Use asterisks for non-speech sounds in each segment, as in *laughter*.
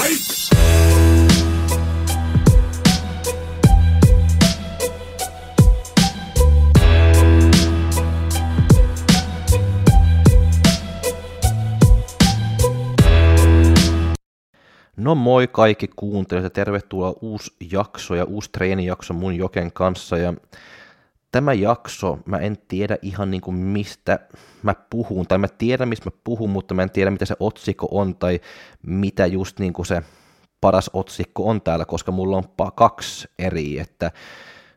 No moi kaikki kuuntelijat ja tervetuloa uusi jakso ja uusi treenijakso mun Joken kanssa. Ja tämä jakso, mä en tiedä ihan niin kuin mistä mä puhun, tai mä tiedän mistä mä puhun, mutta mä en tiedä mitä se otsikko on tai mitä just niin kuin se paras otsikko on täällä, koska mulla on kaksi eri, että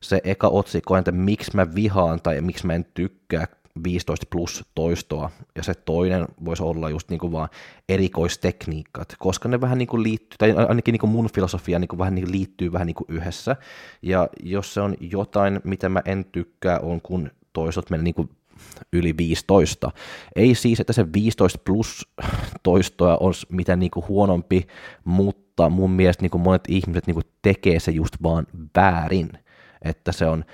se eka otsikko on, että miksi mä vihaan tai miksi mä en tykkää 15 plus toistoa, ja se toinen voisi olla just niin kuin vaan erikoistekniikat, koska ne vähän niin kuin liittyy, tai ainakin niin kuin mun filosofia niin kuin vähän niin kuin liittyy vähän niin kuin yhdessä, ja jos se on jotain, mitä mä en tykkää, on kun toistot menee niin kuin yli 15. Ei siis, että se 15 plus toistoa on mitä niin kuin huonompi, mutta mun mielestä niin kuin monet ihmiset niin kuin tekee se just vaan väärin, että se on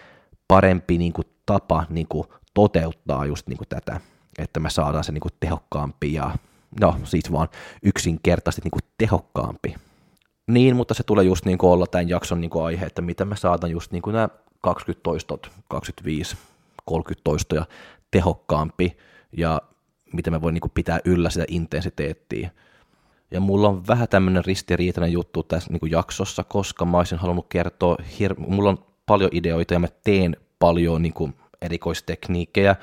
parempi niin kuin tapa niin kuin toteuttaa just niin kuin tätä, että me saadaan se niin kuin tehokkaampi ja no siis vaan yksinkertaisesti niin kuin tehokkaampi. Niin, mutta se tulee just niin kuin olla tämän jakson niin kuin aihe, että miten me saadaan just niin kuin nämä 20 toistot, 25, 30 toistoja tehokkaampi ja miten me voi niin kuin pitää yllä sitä intensiteettiä. Ja mulla on vähän tämmöinen ristiriitainen juttu tässä niin kuin jaksossa, koska mä olisin halunnut kertoa, hir- mulla on paljon ideoita ja mä teen paljon niin kuin erikoistekniikkejä.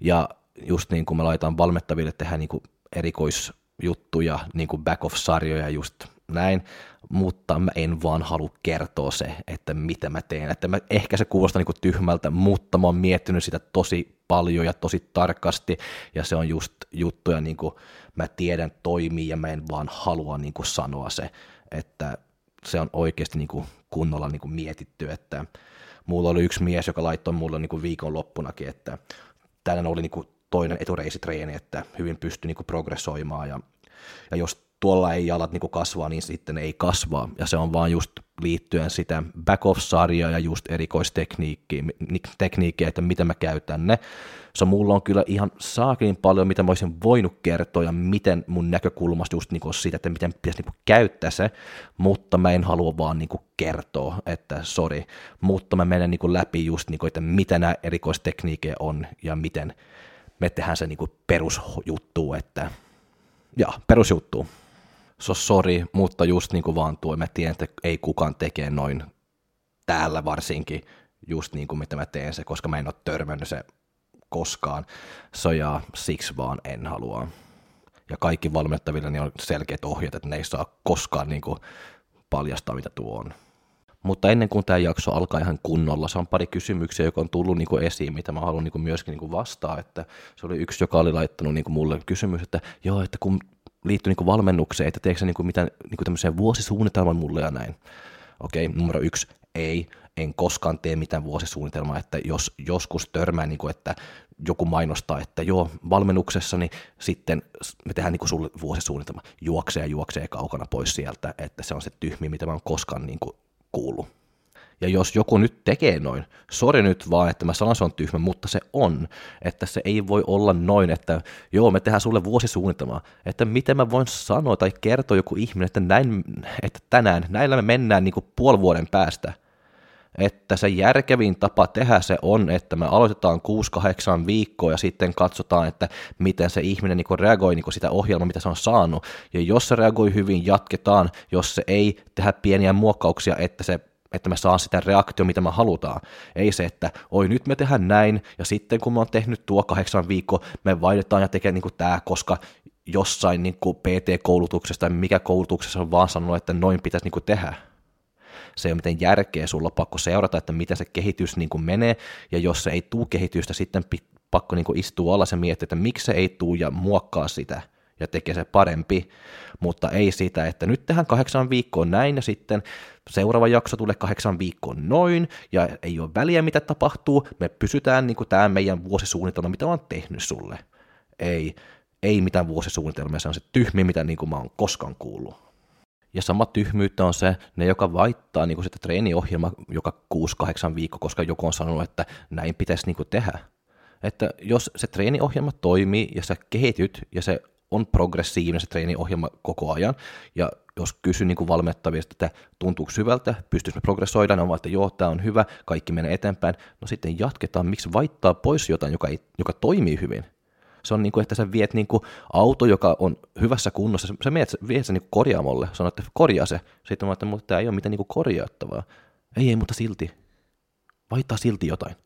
Ja just niin kuin me laitan valmettaville tehdä niin kuin erikoisjuttuja, niin kuin back-off-sarjoja just näin, mutta mä en vaan halua kertoa se, että mitä mä teen. Että mä, ehkä se kuulostaa niin kuin tyhmältä, mutta mä oon miettinyt sitä tosi paljon ja tosi tarkasti, ja se on just juttuja, niin kuin mä tiedän toimii, ja mä en vaan halua niin kuin sanoa se, että se on oikeasti niin kuin kunnolla niin kuin mietitty, että mulla oli yksi mies, joka laittoi mulle niin viikonloppunakin, että tänään oli niin toinen etureisitreeni, että hyvin pystyi niin progressoimaan ja, ja jos tuolla ei jalat niin kasvaa, niin sitten ei kasvaa. Ja se on vaan just liittyen sitä back-off-sarjaa ja just erikoistekniikkiä, että miten mä käytän ne. So mulla on kyllä ihan saakin paljon, mitä mä olisin voinut kertoa ja miten mun näkökulmasta just niinku siitä, että miten pitäisi niinku käyttää se, mutta mä en halua vaan niinku kertoa, että sorry, mutta mä menen niinku läpi just, niinku, että mitä nämä erikoistekniikkeja on ja miten me tehdään se niinku perusjuttu, että ja perusjuttu. So sorry, mutta just niin kuin vaan tuo, mä tiedän, että ei kukaan tekee noin täällä varsinkin, just niin kuin mitä mä teen se, koska mä en ole törmännyt se koskaan. So ja siksi vaan en halua. Ja kaikki valmettavilla niin on selkeät ohjeet, että ne ei saa koskaan niin kuin paljastaa, mitä tuo on. Mutta ennen kuin tämä jakso alkaa ihan kunnolla, se on pari kysymyksiä, joka on tullut niin kuin esiin, mitä mä haluan niin kuin myöskin niin kuin vastaa. Että se oli yksi, joka oli laittanut niin kuin mulle kysymys, että joo, että kun liittyy niin kuin valmennukseen, että teekö se niin kuin mitään niin kuin tämmöisen vuosisuunnitelman mulle ja näin. Okei, okay, numero yksi, ei, en koskaan tee mitään vuosisuunnitelmaa, että jos joskus törmää, niin kuin, että joku mainostaa, että joo, valmennuksessa, niin sitten me tehdään niin kuin sulle vuosisuunnitelma, juoksee ja juoksee kaukana pois sieltä, että se on se tyhmi, mitä mä oon koskaan niin kuin kuullut. Ja jos joku nyt tekee noin, sori nyt vaan, että mä sanon se on tyhmä, mutta se on, että se ei voi olla noin, että joo, me tehdään sulle vuosisuunnitelmaa, että miten mä voin sanoa tai kertoa joku ihminen, että, näin, että tänään, näillä me mennään niin kuin puoli vuoden päästä, että se järkevin tapa tehdä se on, että me aloitetaan 6-8 viikkoa ja sitten katsotaan, että miten se ihminen niin reagoi niin sitä ohjelmaa, mitä se on saanut. Ja jos se reagoi hyvin, jatketaan. Jos se ei, tehdä pieniä muokkauksia, että se että me saa sitä reaktio, mitä me halutaan. Ei se, että oi nyt me tehdään näin, ja sitten kun me on tehnyt tuo kahdeksan viikkoa, me vaihdetaan ja tekee niin tämä, koska jossain niin kuin PT-koulutuksessa tai mikä koulutuksessa on vaan sanonut, että noin pitäisi niin kuin tehdä. Se ei ole miten järkeä, sulla on pakko seurata, että miten se kehitys niin kuin menee, ja jos se ei tuu kehitystä, sitten pakko niin kuin istua alla ja miettiä, että miksi se ei tuu ja muokkaa sitä ja tekee se parempi, mutta ei sitä, että nyt tehdään kahdeksan viikkoa näin ja sitten seuraava jakso tulee kahdeksan viikkoa noin ja ei ole väliä mitä tapahtuu, me pysytään niin tämä meidän vuosisuunnitelma, mitä mä oon tehnyt sulle. Ei, ei mitään vuosisuunnitelmia, se on se tyhmi, mitä niin kuin mä oon koskaan kuullut. Ja sama tyhmyyttä on se, ne joka vaittaa niin sitä treeniohjelma joka 6-8 viikko, koska joku on sanonut, että näin pitäisi niin kuin tehdä. Että jos se treeniohjelma toimii ja sä kehityt ja se on progressiivinen se treeniohjelma koko ajan, ja jos kysyn niin valmettavista, että tuntuuko hyvältä, pystyykö me progressoida, ne on vaan, että joo, tämä on hyvä, kaikki menee eteenpäin, no sitten jatketaan, miksi vaittaa pois jotain, joka, ei, joka toimii hyvin. Se on niin kuin, että sä viet niin kuin auto, joka on hyvässä kunnossa, sä viet, viet sen niin korjaamolle, sanot, että korjaa se. Sitten mä että mutta tämä ei ole mitään niin kuin korjaattavaa. Ei, ei, mutta silti. Vaihtaa silti jotain.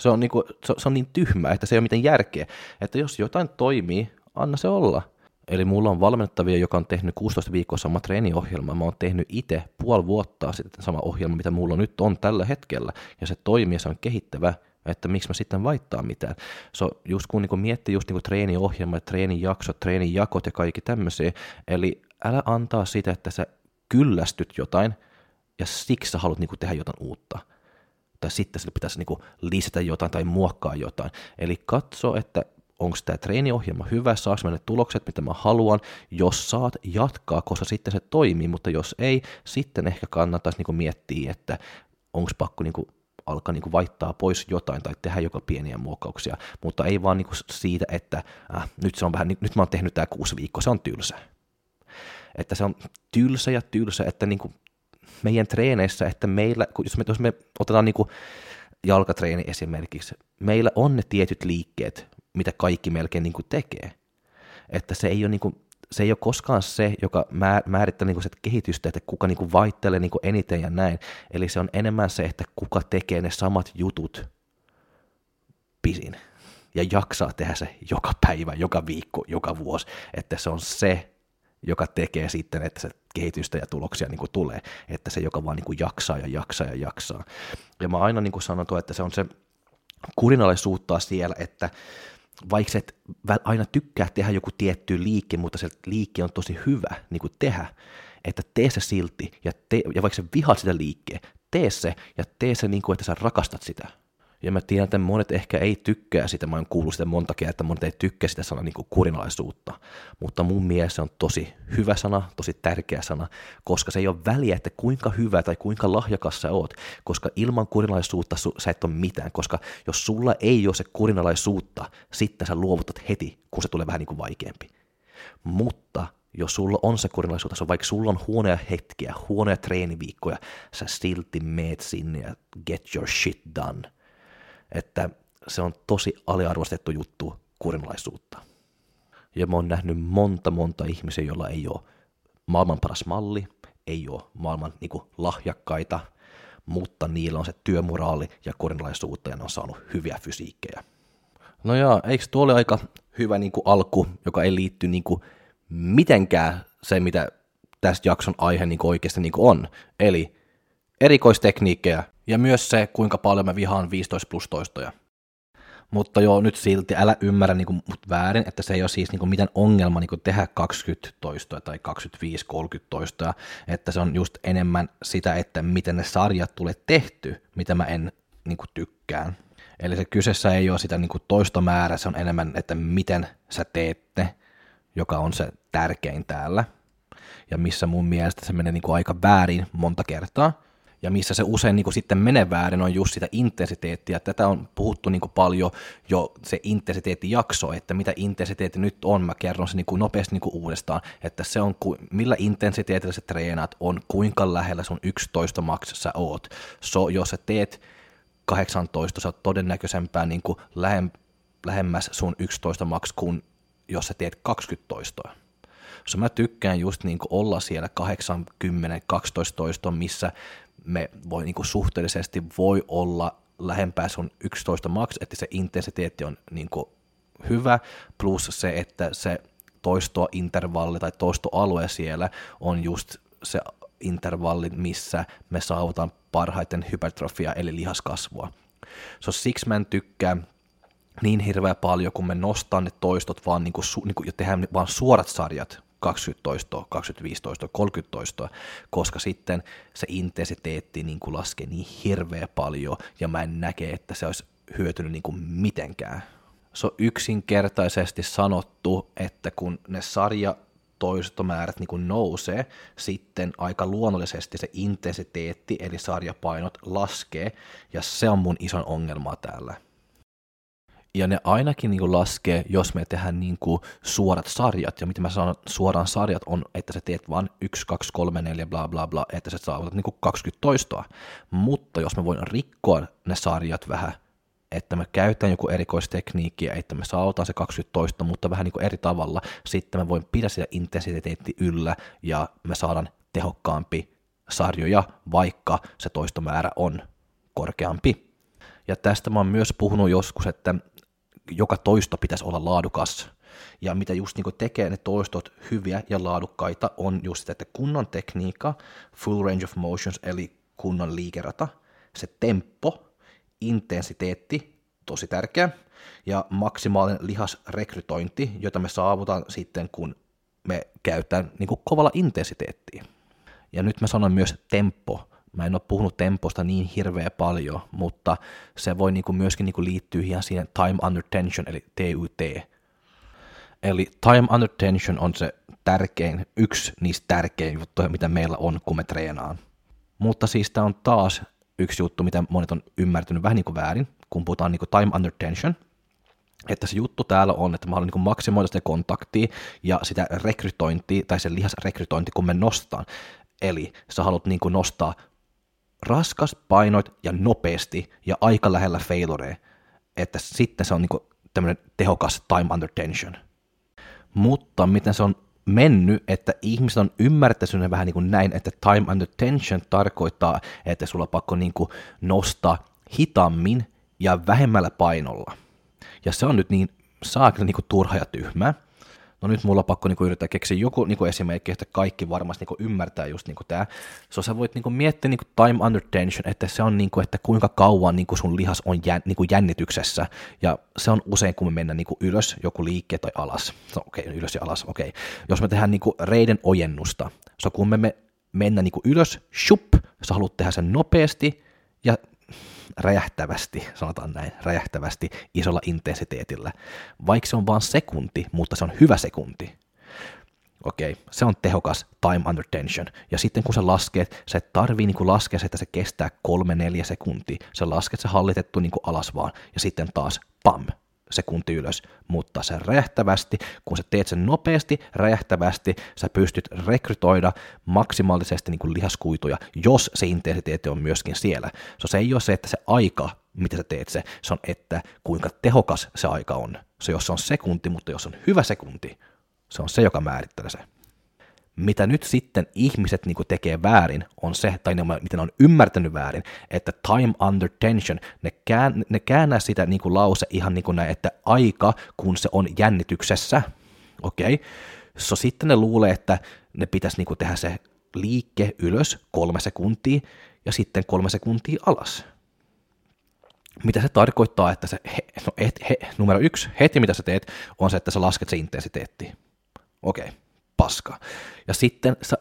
Se on, niin kuin, se, se on niin tyhmä, että se ei ole mitään järkeä. Että jos jotain toimii, anna se olla. Eli mulla on valmennettavia, joka on tehnyt 16 viikkoa sama treeniohjelma. Mä oon tehnyt itse puoli vuotta sitten sama ohjelma, mitä mulla nyt on tällä hetkellä. Ja se toimii se on kehittävä että miksi mä sitten vaittaa mitään. So, just kun niin miettii just niin treeniohjelma, treenijaksot, treenijakot ja kaikki tämmöisiä, eli älä antaa sitä, että sä kyllästyt jotain ja siksi sä haluat niin tehdä jotain uutta. Tai sitten sille pitäisi niin lisätä jotain tai muokkaa jotain. Eli katso, että onko tämä treeniohjelma hyvä, saako mä ne tulokset, mitä mä haluan. Jos saat, jatkaa, koska sitten se toimii, mutta jos ei, sitten ehkä kannattaisi niin miettiä, että onko pakko niin alkaa niin kuin vaihtaa pois jotain tai tehdä joka pieniä muokkauksia, mutta ei vaan niin kuin siitä, että äh, nyt, se on vähän, nyt mä oon tehnyt tämä kuusi viikkoa, se on tylsä. Että se on tylsä ja tylsä, että niin kuin meidän treeneissä, että meillä, jos me, jos me otetaan niin kuin jalkatreeni esimerkiksi, meillä on ne tietyt liikkeet, mitä kaikki melkein niin kuin tekee. Että se ei ole niin kuin se ei ole koskaan se, joka määrittää niin se kehitystä, että kuka niin vaittelee niin eniten ja näin. Eli se on enemmän se, että kuka tekee ne samat jutut pisin ja jaksaa tehdä se joka päivä, joka viikko, joka vuosi. Että se on se, joka tekee sitten, että se kehitystä ja tuloksia niin tulee. Että se, joka vaan niin jaksaa ja jaksaa ja jaksaa. Ja mä aina niin sanon tuo, että se on se kurinalaisuutta siellä, että vaikka sä et aina tykkää tehdä joku tietty liike, mutta se liike on tosi hyvä niin kuin tehdä, että tee se silti, ja, te, ja vaikka sä vihaat sitä liikkeen, tee se, ja tee se niin kuin, että sä rakastat sitä. Ja mä tiedän, että monet ehkä ei tykkää sitä, mä oon kuullut sitä monta kertaa, että monet ei tykkää sitä sanaa niin kuin kurinalaisuutta, mutta mun mielestä se on tosi hyvä sana, tosi tärkeä sana, koska se ei ole väliä, että kuinka hyvä tai kuinka lahjakas sä oot, koska ilman kurinalaisuutta su- sä et ole mitään, koska jos sulla ei ole se kurinalaisuutta, sitten sä luovutat heti, kun se tulee vähän niin kuin vaikeampi. Mutta jos sulla on se kurinalaisuutta, vaikka sulla on huonoja hetkiä, huonoja treeniviikkoja, sä silti meet sinne ja get your shit done – että se on tosi aliarvostettu juttu kurinalaisuutta. Ja mä oon nähnyt monta monta ihmisiä, joilla ei ole maailman paras malli, ei ole maailman niin kuin, lahjakkaita, mutta niillä on se työmoraali ja kurinalaisuutta ja ne on saanut hyviä fysiikkejä. No joo, eikö tuo ole aika hyvä niin kuin, alku, joka ei liitty niin kuin, mitenkään se, mitä tästä jakson aihe niin kuin, oikeasti niin kuin on. Eli erikoistekniikkejä ja myös se, kuinka paljon mä vihaan 15 plus toistoja. Mutta joo, nyt silti älä ymmärrä niin kuin, mut väärin, että se ei ole siis niin kuin, mitään ongelma niin kuin, tehdä 20 toistoja tai 25-30 toistoja, että se on just enemmän sitä, että miten ne sarjat tulee tehty, mitä mä en niin kuin, tykkään. Eli se kyseessä ei ole sitä niin kuin, toistomäärä, se on enemmän, että miten sä teette, joka on se tärkein täällä. Ja missä mun mielestä se menee niin kuin, aika väärin monta kertaa, ja missä se usein niin kuin sitten menee väärin, on just sitä intensiteettiä. Tätä on puhuttu niin kuin paljon jo se intensiteettijakso, että mitä intensiteetti nyt on. Mä kerron sen niin kuin nopeasti niin kuin uudestaan, että se on, millä intensiteetillä sä treenaat, on kuinka lähellä sun 11 maks sä oot. So, jos sä teet 18, sä oot todennäköisempää niin kuin lähemmäs sun 11 maks kuin jos sä teet 20 toistoa. So mä tykkään just niin kuin olla siellä 80, 12 toistoa, missä me voi niin kuin suhteellisesti voi olla lähempää sun 11 max, että se intensiteetti on niin kuin hyvä, plus se, että se toistointervalli tai toistoalue siellä on just se intervalli, missä me saavutaan parhaiten hypertrofia eli lihaskasvua. So siksi mä en tykkää niin hirveä paljon, kun me nostaa ne toistot vaan niin kuin, niin kuin, ja tehdään vaan suorat sarjat, 20 toistoa, 25 toistoa, 30 toistoa, koska sitten se intensiteetti niin kuin laskee niin hirveä paljon ja mä en näke, että se olisi hyötynyt niin kuin mitenkään. Se on yksinkertaisesti sanottu, että kun ne sarja toistomäärät niin kuin nousee, sitten aika luonnollisesti se intensiteetti eli sarjapainot laskee, ja se on mun ison ongelma täällä. Ja ne ainakin niin kuin laskee, jos me tehdään niin kuin suorat sarjat, ja mitä mä sanon, suoraan sarjat on, että sä teet vain 1, 2, 3, 4, bla bla bla, että sä saavutat niin kuin 20 toistoa. Mutta jos mä voin rikkoa ne sarjat vähän, että me käytän joku erikoistekniikki, että me saavutaan se 20 toista, mutta vähän niin kuin eri tavalla, sitten mä voin pidä sitä intensiteetti yllä, ja me saadaan tehokkaampi sarjoja, vaikka se toistomäärä on korkeampi. Ja tästä mä oon myös puhunut joskus, että joka toisto pitäisi olla laadukas. Ja mitä just niin tekee ne toistot hyviä ja laadukkaita on just sitä, että kunnon tekniikka, full range of motions eli kunnon liikerata, se tempo, intensiteetti, tosi tärkeä, ja maksimaalinen lihasrekrytointi, jota me saavutaan sitten, kun me käytetään niin kovalla intensiteettiä. Ja nyt mä sanon myös tempo, Mä en ole puhunut temposta niin hirveä paljon, mutta se voi niinku myöskin niinku liittyä ihan siihen time under tension, eli TUT. Eli time under tension on se tärkein, yksi niistä tärkein juttuja, mitä meillä on, kun me treenaan. Mutta siis tämä on taas yksi juttu, mitä monet on ymmärtänyt vähän niin kuin väärin, kun puhutaan niin kuin time under tension, että se juttu täällä on, että mä haluan niin maksimoida sitä kontaktia ja sitä rekrytointia, tai se lihasrekrytointi, kun me nostaan. Eli sä haluat niin nostaa raskas painoit ja nopeasti ja aika lähellä failure, että sitten se on niin tämmöinen tehokas time under tension. Mutta miten se on mennyt, että ihmiset on ymmärtänyt vähän niin kuin näin, että time under tension tarkoittaa, että sulla on pakko niin kuin nostaa hitaammin ja vähemmällä painolla. Ja se on nyt niin saakeli niin turha ja tyhmä no nyt mulla on pakko niin kuin, yrittää keksiä joku niin kuin esimerkki, että kaikki varmasti niin kuin, ymmärtää just niin kuin tämä. So sä voit niin kuin, miettiä niin kuin, time under tension, että se on niin kuin, että kuinka kauan niin kuin sun lihas on jän, niin kuin jännityksessä, ja se on usein, kun me mennään niin kuin, ylös, joku liike tai alas. No, okei, okay, ylös ja alas, okei. Okay. Jos me tehdään niin kuin, reiden ojennusta, so kun me, me mennään niin kuin, ylös, shup, sä haluat tehdä sen nopeasti, ja räjähtävästi, sanotaan näin, räjähtävästi isolla intensiteetillä. Vaikka se on vain sekunti, mutta se on hyvä sekunti. Okei, se on tehokas time under tension. Ja sitten kun sä lasket, se tarvii niin laskea että se kestää kolme neljä sekuntia. Sä lasket se hallitettu niin alas vaan, ja sitten taas pam, sekunti ylös, mutta se räjähtävästi, kun sä teet sen nopeasti, räjähtävästi, sä pystyt rekrytoida maksimaalisesti niin kuin lihaskuituja, jos se intensiteetti on myöskin siellä. So, se ei ole se, että se aika, mitä sä teet se, se on, että kuinka tehokas se aika on. Se jos se on sekunti, mutta jos on hyvä sekunti, se on se, joka määrittelee se mitä nyt sitten ihmiset niin tekee väärin, on se, tai ne, miten ne on ymmärtänyt väärin, että time under tension, ne, kään, ne käännää sitä niin kuin lause ihan niin kuin näin, että aika, kun se on jännityksessä, okei, okay. so sitten ne luulee, että ne pitäisi niin kuin tehdä se liike ylös kolme sekuntia, ja sitten kolme sekuntia alas. Mitä se tarkoittaa, että se, he, no, et, he, numero yksi, heti mitä sä teet, on se, että sä lasket se intensiteetti. Okei. Okay paska. Ja sitten sä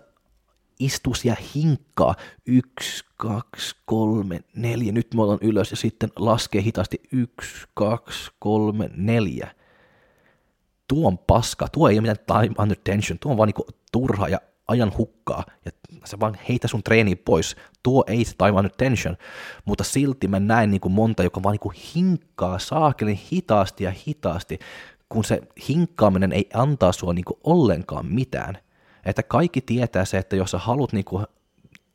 istus ja hinkkaa. Yksi, kaksi, kolme, neljä. Nyt me ollaan ylös ja sitten laskee hitaasti. Yksi, kaksi, kolme, neljä. Tuo on paska. Tuo ei ole mitään time under tension. Tuo on vaan niinku turha ja ajan hukkaa. Ja se vaan heitä sun treeni pois. Tuo ei se time under tension. Mutta silti mä näen niinku monta, joka vaan niinku hinkkaa saakelin hitaasti ja hitaasti kun se hinkkaaminen ei antaa sua niinku ollenkaan mitään. Että kaikki tietää se, että jos sä haluat niinku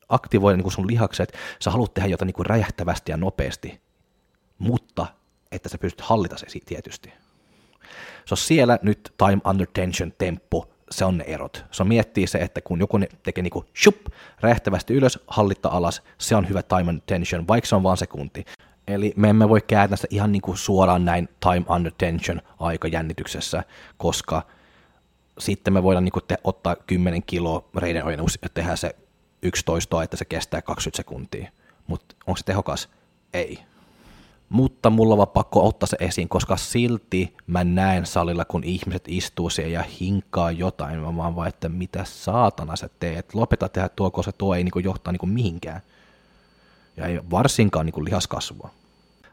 aktivoida niinku sun lihakset, sä haluat tehdä jotain niinku räjähtävästi ja nopeasti, mutta että sä pystyt hallita se tietysti. Se on siellä nyt time under tension tempo, se on ne erot. Se on miettii se, että kun joku tekee niinku shup, räjähtävästi ylös, hallitta alas, se on hyvä time under tension, vaikka se on vain sekunti. Eli me emme voi kääntää sitä ihan niin kuin suoraan näin time under tension aikajännityksessä, koska sitten me voidaan niin kuin te, ottaa 10 kiloa reiden ojennus ja tehdä se 11, että se kestää 20 sekuntia. Mutta onko se tehokas? Ei. Mutta mulla on pakko ottaa se esiin, koska silti mä näen salilla, kun ihmiset istuu siellä ja hinkaa jotain, mä vaan vaan, että mitä saatana sä teet, lopeta tehdä tuo, koska tuo ei niin johtaa niin mihinkään ja ei varsinkaan niin kuin lihaskasvua.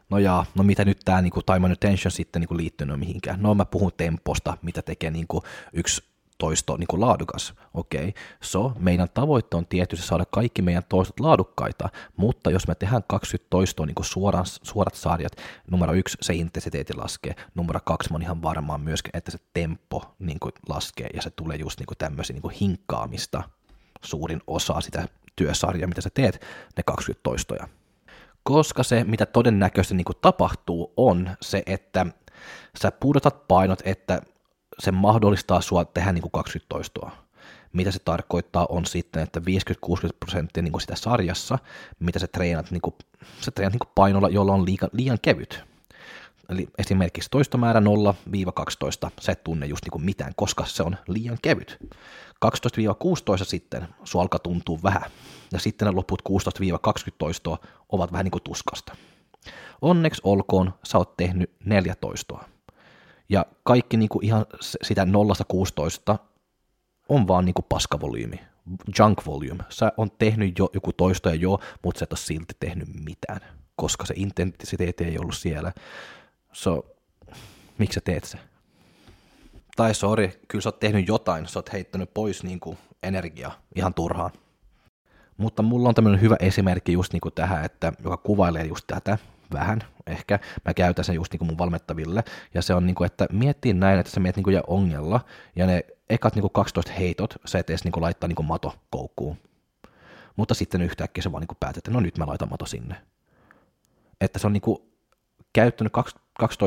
No ja, no mitä nyt tämä niin time and attention sitten niin liittynyt mihinkään? No mä puhun temposta, mitä tekee niin kuin yksi toisto niin kuin laadukas. Okei, okay. so meidän tavoitte on tietysti saada kaikki meidän toistot laadukkaita, mutta jos me tehdään 20 toistoa niin kuin suoran, suorat sarjat, numero yksi se intensiteetti laskee, numero kaksi oon ihan varmaan myöskin, että se tempo niin kuin laskee ja se tulee just niin kuin tämmöisiä niin kuin hinkkaamista suurin osa sitä työsarjaa, mitä sä teet, ne 20 toistoja. Koska se, mitä todennäköisesti niin tapahtuu, on se, että sä pudotat painot, että se mahdollistaa sua tehdä niin kuin 20 toistoa. Mitä se tarkoittaa on sitten, että 50-60 prosenttia niin sitä sarjassa, mitä sä treenat, niin kuin, sä treenat niin painolla, jolla on liian, liian kevyt. Eli esimerkiksi toistomäärä 0-12, sä et tunne just niin kuin mitään, koska se on liian kevyt. 12-16 sitten sua alkaa tuntua vähän, ja sitten ne loput 16-20 toistoa ovat vähän niin kuin tuskasta. Onneksi olkoon, sä oot tehnyt 14. Ja kaikki niin kuin ihan sitä 0-16 on vaan niin kuin paskavolyymi, junk volume. Sä on tehnyt jo joku toisto ja jo, mutta sä et ole silti tehnyt mitään, koska se intensiteetti ei ollut siellä. So, miksi sä teet se? Tai sorry, kyllä sä oot tehnyt jotain, sä oot heittänyt pois niin kuin energiaa ihan turhaan. Mutta mulla on tämmöinen hyvä esimerkki just niin kuin tähän, että, joka kuvailee just tätä vähän ehkä. Mä käytän sen just niin kuin mun valmettaville. Ja se on niin kuin, että miettii näin, että sä meet niin kuin ja ongella, ja ne ekat niin kuin 12 heitot sä et edes niin kuin laittaa niin kuin mato koukkuun. Mutta sitten yhtäkkiä se vaan niin kuin päätät, että no nyt mä laitan mato sinne. Että se on niin kuin käyttänyt 12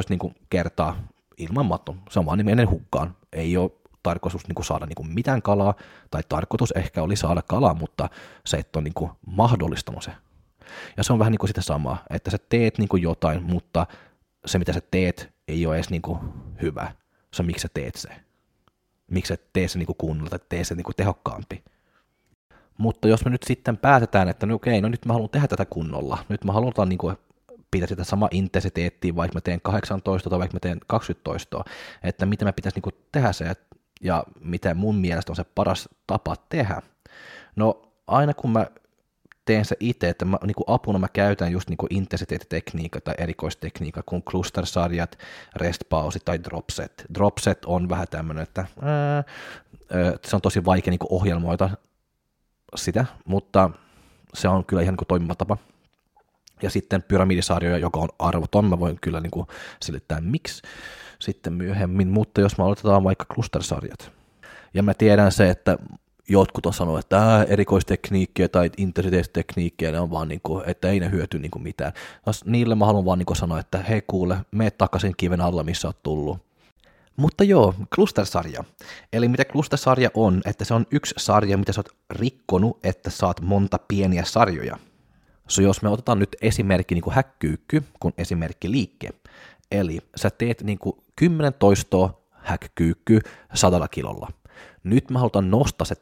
niin kuin kertaa ilman mato. Se on vaan niin ennen hukkaan. Ei ole tarkoitus niin kuin saada niin kuin mitään kalaa, tai tarkoitus ehkä oli saada kalaa, mutta se et ole niin kuin mahdollistanut se. Ja se on vähän niin kuin sitä samaa, että sä teet niin kuin jotain, mutta se mitä sä teet ei ole edes niin kuin hyvä. Se miksi sä teet se. Miksi sä tee se niin kuin kunnolla tai tee se niin kuin tehokkaampi. Mutta jos me nyt sitten päätetään, että no okei, no nyt mä haluan tehdä tätä kunnolla, nyt mä haluan niin kuin pitää sitä sama intensiteettiä, vaikka mä teen 18 tai vaikka mä teen 20 että mitä mä pitäisi niin tehdä se, ja mitä mun mielestä on se paras tapa tehdä. No aina kun mä teen se itse, että mä, niin apuna mä käytän just niin intensiteettitekniikka tai erikoistekniikka, kun cluster-sarjat, rest-pausi tai dropset. Dropset on vähän tämmöinen, että ää, se on tosi vaikea niin kuin ohjelmoida sitä, mutta se on kyllä ihan niin toimiva tapa. Ja sitten pyramidisarjoja, joka on arvoton, mä voin kyllä niin kuin selittää miksi sitten myöhemmin, mutta jos me aloitetaan vaikka cluster-sarjat, ja mä tiedän se, että jotkut on sanonut, että äh, erikoistekniikkiä tai intensiteettitekniikkiä, ne on vaan niin kuin, että ei ne hyöty niin kuin mitään. Jos niille mä haluan vaan niin kuin sanoa, että hei kuule, mene takaisin kiven alla, missä oot tullut. Mutta joo, Cluster-sarja. Eli mitä Cluster-sarja on, että se on yksi sarja, mitä sä oot rikkonut, että saat monta pieniä sarjoja. So jos me otetaan nyt esimerkki niin kuin häkkyykky, kun esimerkki liikke. Eli sä teet niin kuin 10 toistoa häkkyykky sadalla kilolla. Nyt mä haluan nostaa se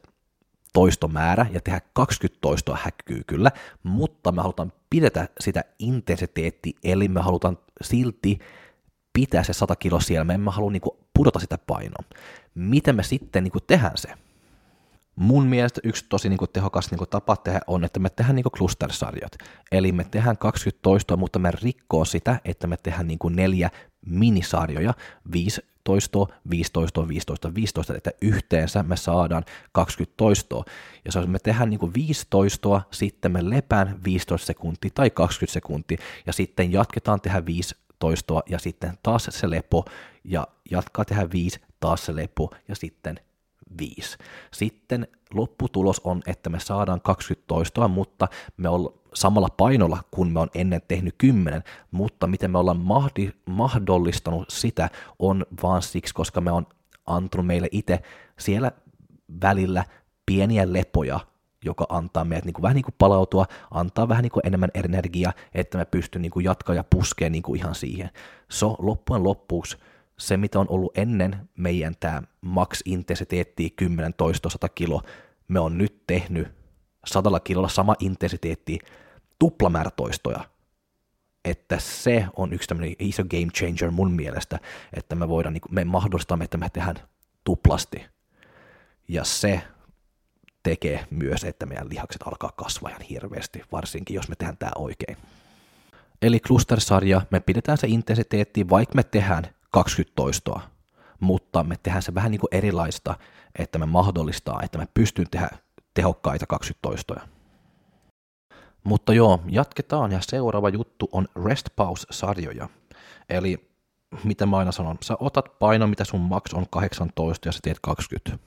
toistomäärä ja tehdä 20 toistoa häkkyykyllä, mutta me halutaan pidetä sitä intensiteetti, eli me halutaan silti pitää se 100 kiloa siellä, me emme halua niin kuin pudota sitä painoa. Miten me sitten niin kuin tehdään se? Mun mielestä yksi tosi niin kuin tehokas niin kuin tapa tehdä on, että me tehdään niin kuin cluster-sarjat. Eli me tehdään 20 toistoa, mutta me rikkoo sitä, että me tehdään niin kuin neljä minisarjoja, viisi toistoa, 15, 15, 15, että yhteensä me saadaan 20 toistoa. Ja jos me tehdään niin kuin 5 toistoa, sitten me lepään 15 sekuntia tai 20 sekuntia, ja sitten jatketaan tehdä 5 toistoa, ja sitten taas se lepo, ja jatkaa tehdä 5, taas se lepo, ja sitten 5. Sitten lopputulos on, että me saadaan 20 toistoa, mutta me ollaan samalla painolla, kun me on ennen tehnyt 10, mutta miten me ollaan mahdi, mahdollistanut sitä on vaan siksi, koska me on antanut meille itse siellä välillä pieniä lepoja, joka antaa meidät niin kuin vähän niin kuin palautua, antaa vähän niin kuin enemmän energiaa, että me pystyy niin kuin jatkaa ja puskea niin kuin ihan siihen. So, loppujen loppuksi se, mitä on ollut ennen meidän tämä max-intensiteetti 10 toisto 100 kilo, me on nyt tehnyt sadalla kilolla sama intensiteetti tuplamäärä toistoja. Että se on yksi tämmöinen iso game changer mun mielestä, että me voidaan, niin me mahdollistamme, että me tehdään tuplasti. Ja se tekee myös, että meidän lihakset alkaa kasvaa ihan hirveästi, varsinkin jos me tehdään tämä oikein. Eli cluster-sarja, me pidetään se intensiteetti, vaikka me tehdään 20 toistoa. mutta me tehdään se vähän niin kuin erilaista, että me mahdollistaa, että me pystyyn tehdä tehokkaita 20 toistoja. Mutta joo, jatketaan ja seuraava juttu on rest pause-sarjoja. Eli mitä mä aina sanon, sä otat paino, mitä sun maks on 18 ja sä teet 20.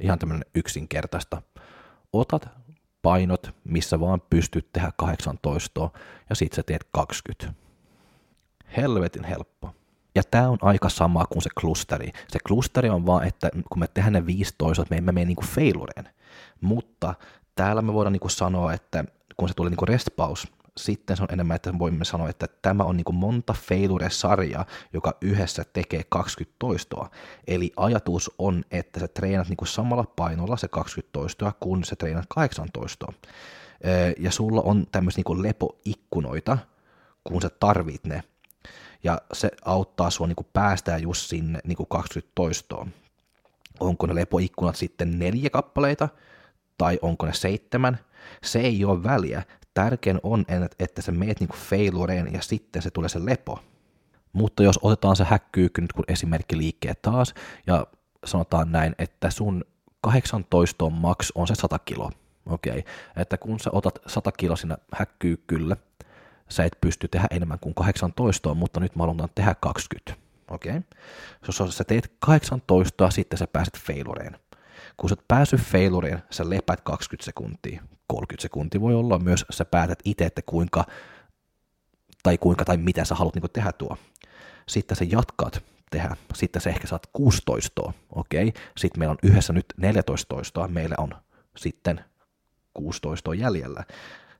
Ihan tämmöinen yksinkertaista. Otat painot, missä vaan pystyt tehdä 18 ja sit sä teet 20. Helvetin helppo. Ja tämä on aika sama kuin se klusteri. Se klusteri on vaan, että kun me tehdään ne 15, me emme mene niinku failureen. Mutta täällä me voidaan niinku sanoa, että kun se tulee niinku rest pause, sitten se on enemmän, että voimme sanoa, että tämä on niin kuin monta failure-sarjaa, joka yhdessä tekee 20 toistoa. Eli ajatus on, että sä treenat niin kuin samalla painolla se 20 toistoa, kun sä treenat 18. Ja sulla on tämmöisiä niin lepoikkunoita, kun sä tarvit ne. Ja se auttaa sua niin kuin päästää just sinne niin kuin 20 toistoa. Onko ne lepoikkunat sitten neljä kappaleita, tai onko ne seitsemän, se ei ole väliä. Tärkein on, että sä meet niinku failureen ja sitten se tulee se lepo. Mutta jos otetaan se häkkyykky nyt kun esimerkki liikkeet taas, ja sanotaan näin, että sun 18 max on se 100 kilo, okei, okay. että kun sä otat 100 kilo siinä häkkyykkyllä, sä et pysty tehdä enemmän kuin 18, mutta nyt mä haluan tehdä 20, okei. Okay. Jos sä teet 18, sitten sä pääset failureen. Kun sä oot päässyt failureen, sä lepät 20 sekuntia. 30 sekuntia voi olla myös, sä päätät itse, että kuinka tai kuinka tai mitä sä haluat niin tehdä tuo. Sitten sä jatkat tehdä, sitten sä ehkä saat 16, okei, okay. sitten meillä on yhdessä nyt 14 toistoa, meillä on sitten 16 jäljellä.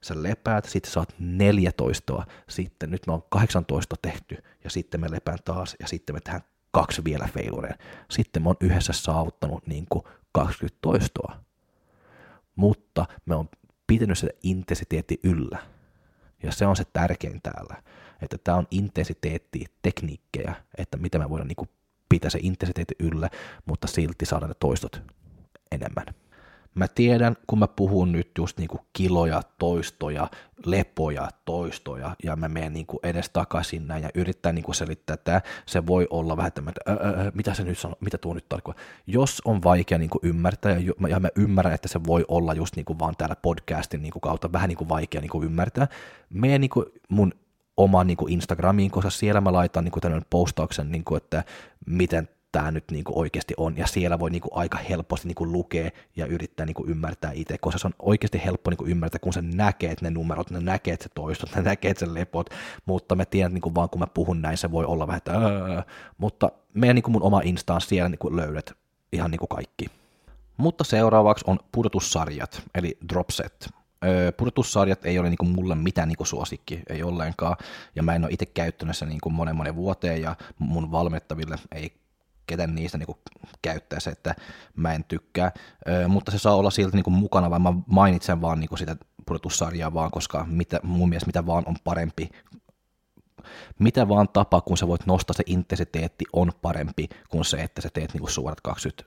Sä lepäät, sitten saat 14, sitten nyt me on 18 tehty, ja sitten me lepään taas, ja sitten me tehdään kaksi vielä failureen. Sitten mä oon yhdessä saavuttanut niin kuin 20 toistoa. Mutta me on pitänyt sitä intensiteetti yllä. Ja se on se tärkein täällä, että tämä on intensiteetti, tekniikkejä, että mitä me voidaan niin pitää se intensiteetti yllä, mutta silti saada ne toistot enemmän. Mä tiedän, kun mä puhun nyt just niinku kiloja, toistoja, lepoja, toistoja, ja mä menen niinku edes takaisin näin ja yrittää niinku selittää, että se voi olla vähän tämmöinen, mitä se nyt sanoo, mitä tuo nyt tarkoittaa. Jos on vaikea niinku ymmärtää, ja, ja mä ymmärrän, että se voi olla just niinku vaan täällä podcastin niinku kautta vähän niinku vaikea niinku ymmärtää, mene niinku mun omaan niinku Instagramiin, koska siellä mä laitan niinku tämmöinen postauksen, niinku, että miten tämä nyt niin kuin oikeasti on, ja siellä voi niin kuin aika helposti niin kuin lukea ja yrittää niin kuin ymmärtää itse, koska se on oikeasti helppo niin kuin ymmärtää, kun se näkee, että ne numerot, ne näkee, että se toistot, ne näkee, että se lepot, mutta mä tiedän, että niin kuin vaan kun mä puhun näin, se voi olla vähän, että öö, mutta meidän niin kuin mun oma instaan siellä niin kuin löydät ihan niin kuin kaikki. Mutta seuraavaksi on pudotussarjat, eli dropset. pudotussarjat ei ole niin kuin mulle mitään niin kuin suosikki, ei ollenkaan, ja mä en ole itse käyttänyt sitä niin kuin monen monen vuoteen, ja mun valmettaville ei keten niistä niin käyttää se, että mä en tykkää, Ö, mutta se saa olla silti niin mukana, vaan mä mainitsen vaan niin sitä pudotussarjaa vaan, koska mitä, mun mielestä mitä vaan on parempi, mitä vaan tapa, kun sä voit nostaa se intensiteetti, on parempi kuin se, että sä teet niin suorat 20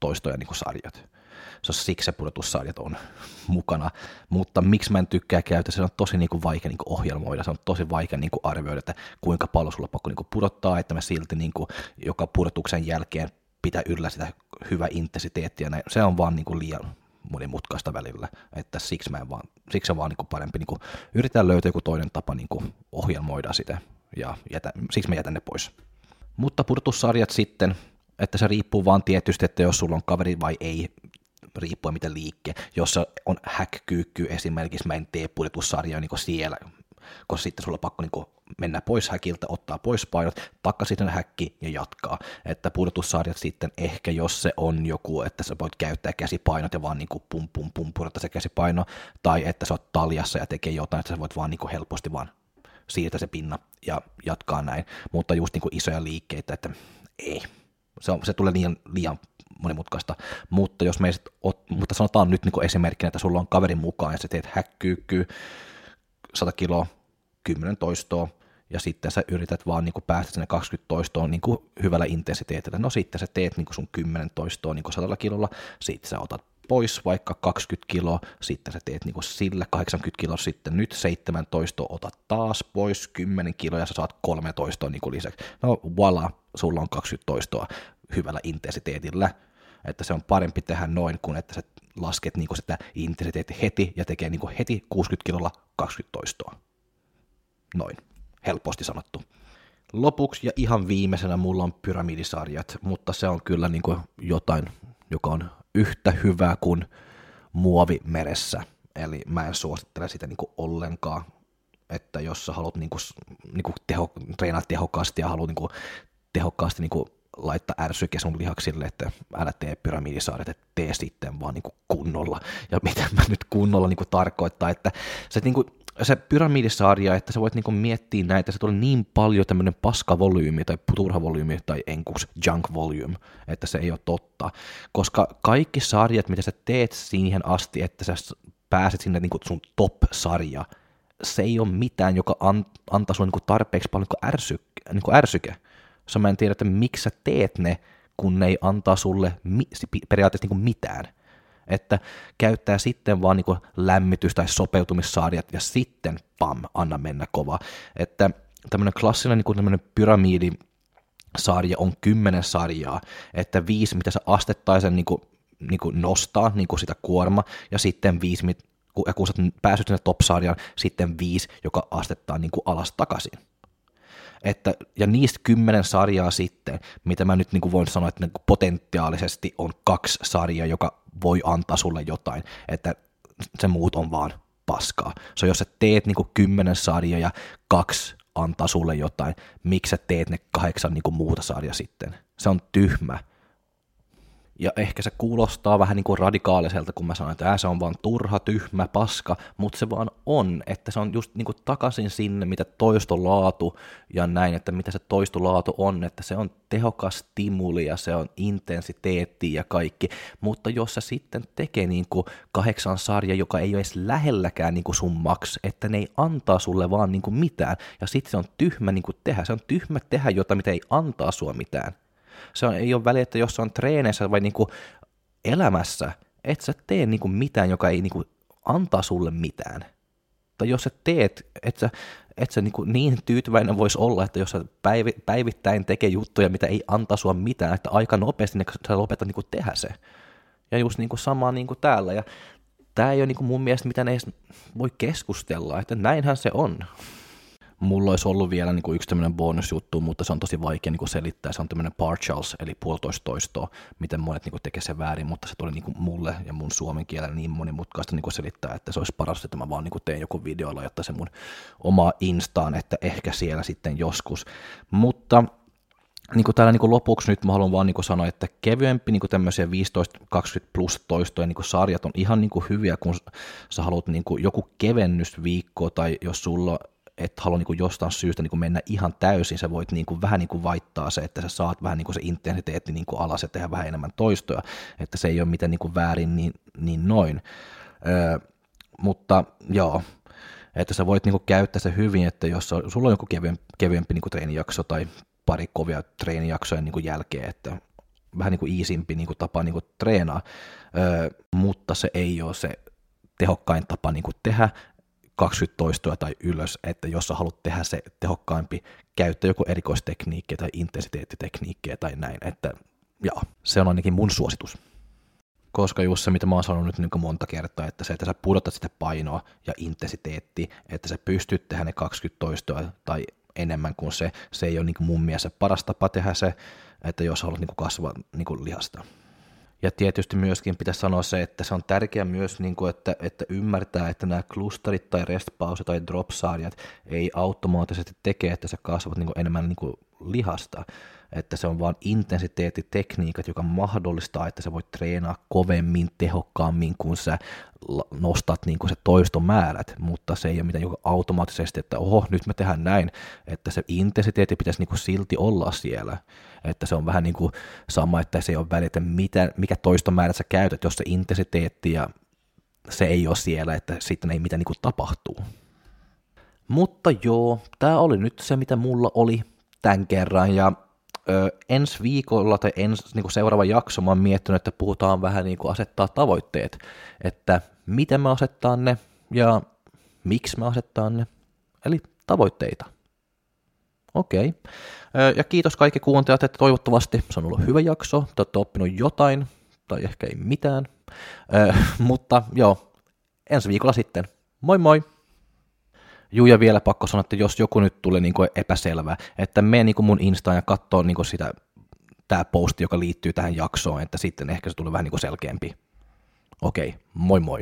toistoja niin sarjat se on siksi se pudotussarjat on *laughs* mukana, mutta miksi mä en tykkää käyttää, se on tosi niin kuin vaikea niin kuin ohjelmoida, se on tosi vaikea niin kuin arvioida, että kuinka paljon sulla pakko niin kuin pudottaa, että mä silti niin kuin joka pudotuksen jälkeen pitää yllä sitä hyvää intensiteettiä, se on vaan niin kuin liian monimutkaista välillä, että siksi, mä en vaan, siksi on vaan niin kuin parempi niin kuin yrittää löytää joku toinen tapa niin kuin ohjelmoida sitä, ja jätä, siksi mä jätän ne pois. Mutta pudotussarjat sitten, että se riippuu vaan tietysti, että jos sulla on kaveri vai ei, riippuen mitä liikke. Jos on häkkyykky esimerkiksi, mä en tee pudotussarjaa niin siellä, koska sitten sulla on pakko niin mennä pois häkiltä, ottaa pois painot, takaisin häkki ja jatkaa. Että pudotussarjat sitten ehkä, jos se on joku, että sä voit käyttää käsipainot ja vaan niin kuin pum pum pum pudottaa se käsipaino, tai että sä oot taljassa ja tekee jotain, että sä voit vaan niin helposti vaan siirtää se pinna ja jatkaa näin. Mutta just niin isoja liikkeitä, että ei, se, on, se tulee liian, liian monimutkaista, mutta jos me ot, mutta sanotaan nyt niin esimerkkinä, että sulla on kaverin mukaan ja sä teet häkkyykky 100 kiloa, 10 toistoa, ja sitten sä yrität vaan niin päästä sinne 20 toistoon niin hyvällä intensiteetillä. No sitten sä teet niin sun 10 toistoa niin kuin 100 kilolla, sitten sä otat pois vaikka 20 kiloa, sitten sä teet niinku sillä 80 kiloa, sitten nyt 17, otat taas pois 10 kiloa ja sä saat 13 niinku lisäksi. No voila, sulla on 20 toistoa hyvällä intensiteetillä, että se on parempi tehdä noin kuin että sä lasket niinku sitä intensiteetti heti ja tekee niinku heti 60 kilolla 20 toistoa. Noin, helposti sanottu. Lopuksi ja ihan viimeisenä mulla on pyramidisarjat, mutta se on kyllä niin kuin jotain, joka on yhtä hyvä kuin muovi meressä. Eli mä en suosittele sitä niin kuin ollenkaan, että jos sä haluat niin kuin, niin kuin teho, treenaa tehokkaasti ja haluat niin kuin, tehokkaasti niin kuin laittaa ärsyke sun lihaksille, että älä tee pyramidisaaret, että tee sitten vaan niin kuin kunnolla. Ja mitä mä nyt kunnolla niin kuin tarkoittaa, että se niin kuin, se pyramidisarja, että sä voit niinku miettiä näitä, se tulee niin paljon tämmöinen paskavolyymi tai turhavolyymi tai enkuks junk volume, että se ei ole totta. Koska kaikki sarjat, mitä sä teet siihen asti, että sä pääset sinne niinku sun top-sarja, se ei ole mitään, joka an, antaa sulle niinku tarpeeksi paljon niinku ärsy, niinku ärsyke. So mä en tiedä, että miksi sä teet ne, kun ne ei antaa sulle mi- periaatteessa niinku mitään että käyttää sitten vaan niin lämmitys- tai sopeutumissarjat ja sitten pam, anna mennä kova. Että tämmöinen klassinen niin tämmöinen pyramidi sarja on kymmenen sarjaa, että viisi, mitä sä astettaisen niin kuin, niin kuin nostaa niin kuin sitä kuorma, ja sitten viisi, ja kun sä pääset sinne top-sarjaan, sitten viisi, joka astettaa niin kuin alas takaisin. Että, ja niistä kymmenen sarjaa sitten, mitä mä nyt niin kuin voin sanoa, että niin kuin potentiaalisesti on kaksi sarjaa, joka voi antaa sulle jotain, että se muut on vaan paskaa. So jos sä teet niinku kymmenen sarjaa ja kaksi antaa sulle jotain, miksi sä teet ne kahdeksan niinku muuta sarjaa sitten? Se on tyhmä ja ehkä se kuulostaa vähän niin kuin radikaaliselta, kun mä sanon, että se on vaan turha, tyhmä, paska, mutta se vaan on, että se on just niin kuin takaisin sinne, mitä toistolaatu ja näin, että mitä se toistolaatu on, että se on tehokas stimuli ja se on intensiteetti ja kaikki, mutta jos se sitten tekee niin kuin kahdeksan sarja, joka ei ole edes lähelläkään niin kuin sun maks, että ne ei antaa sulle vaan niin kuin mitään, ja sitten se on tyhmä niin kuin tehdä, se on tyhmä tehdä jotain, mitä ei antaa sua mitään, se on, ei ole väliä, että jos se on treeneissä vai niinku elämässä, et sä tee niinku mitään, joka ei niinku antaa sulle mitään. Tai jos sä teet, et sä, et sä niinku niin tyytyväinen voisi olla, että jos sä päivi, päivittäin tekee juttuja, mitä ei antaa sua mitään, että aika nopeasti niin sä lopetat niinku tehdä se. Ja just niinku sama niinku täällä. Ja tämä ei ole niinku mun mielestä mitä ne edes voi keskustella, että näinhän se on mulla olisi ollut vielä niin kuin yksi tämmöinen bonusjuttu, mutta se on tosi vaikea niin kuin selittää. Se on tämmöinen partials, eli puolitoista toistoa, miten monet niin kuin tekee sen väärin, mutta se tuli niin kuin mulle ja mun suomen kielellä niin monimutkaista niin kuin selittää, että se olisi paras, että mä vaan niin kuin teen joku videolla, jotta se mun oma instaan, että ehkä siellä sitten joskus. Mutta niin kuin täällä niin kuin lopuksi nyt mä haluan vaan niin kuin sanoa, että kevyempi niin kuin tämmöisiä 15-20 plus toistoja niin kuin sarjat on ihan niin kuin hyviä, kun sä haluat niin kuin joku kevennysviikko tai jos sulla et halua niin kuin jostain syystä niin kuin mennä ihan täysin, sä voit niin kuin vähän niin kuin vaittaa se, että sä saat vähän niin kuin se intensiteetti niin kuin alas ja tehdä vähän enemmän toistoja, että se ei ole mitään niin kuin väärin niin, niin noin. Öö, mutta joo, että sä voit niin kuin käyttää se hyvin, että jos sulla on joku kevyempi, kevyempi niin kuin treenijakso tai pari kovia treenijaksoja niin kuin jälkeen, että vähän niin kuin easimpi niin kuin tapa niin kuin treenaa, öö, mutta se ei ole se tehokkain tapa niin kuin tehdä, 20 toistoa tai ylös, että jos sä haluat tehdä se tehokkaampi, käyttää joku erikoistekniikki tai intensiteettitekniikkiä tai näin, että joo, se on ainakin mun suositus. Koska just se, mitä mä oon sanonut nyt niin monta kertaa, että se, että sä pudotat sitä painoa ja intensiteetti, että sä pystyt tehdä ne 20 toistoa tai enemmän kuin se, se ei ole niin mun mielestä paras tapa tehdä se, että jos haluat niin kasvaa niin lihasta. Ja tietysti myöskin pitäisi sanoa se, että se on tärkeää myös, niin kuin, että, että ymmärtää, että nämä klusterit tai restpause tai drop-sarjat ei automaattisesti tekee, että sä kasvat niin kuin enemmän niin kuin lihasta, että se on vain intensiteettitekniikat, joka mahdollistaa, että sä voit treenaa kovemmin, tehokkaammin, kun sä nostat niin kuin se toistomäärät, mutta se ei ole mitään joka automaattisesti, että oho, nyt me tehdään näin, että se intensiteetti pitäisi niin kuin silti olla siellä, että se on vähän niin kuin sama, että se ei ole väliä, että mitä, mikä toistomäärä sä käytät, jos se intensiteetti ja se ei ole siellä, että sitten ei mitään niin kuin tapahtuu. Mutta joo, tämä oli nyt se, mitä mulla oli tämän kerran, ja ö, ensi viikolla tai ensi, niin kuin seuraava jakso mä oon miettinyt, että puhutaan vähän niin kuin asettaa tavoitteet, että miten me asettaa ne ja miksi me asettaa ne, eli tavoitteita. Okei. Ja kiitos kaikki kuuntelijat, että toivottavasti se on ollut hyvä jakso, te olette oppinut jotain, tai ehkä ei mitään. *laughs* mutta joo, ensi viikolla sitten. Moi moi! Juu, ja vielä pakko sanoa, että jos joku nyt tulee niin epäselvä, että mene niin kuin mun Instaan ja katsoo niin sitä, tämä posti, joka liittyy tähän jaksoon, että sitten ehkä se tulee vähän niin selkeämpi. Okei, moi moi!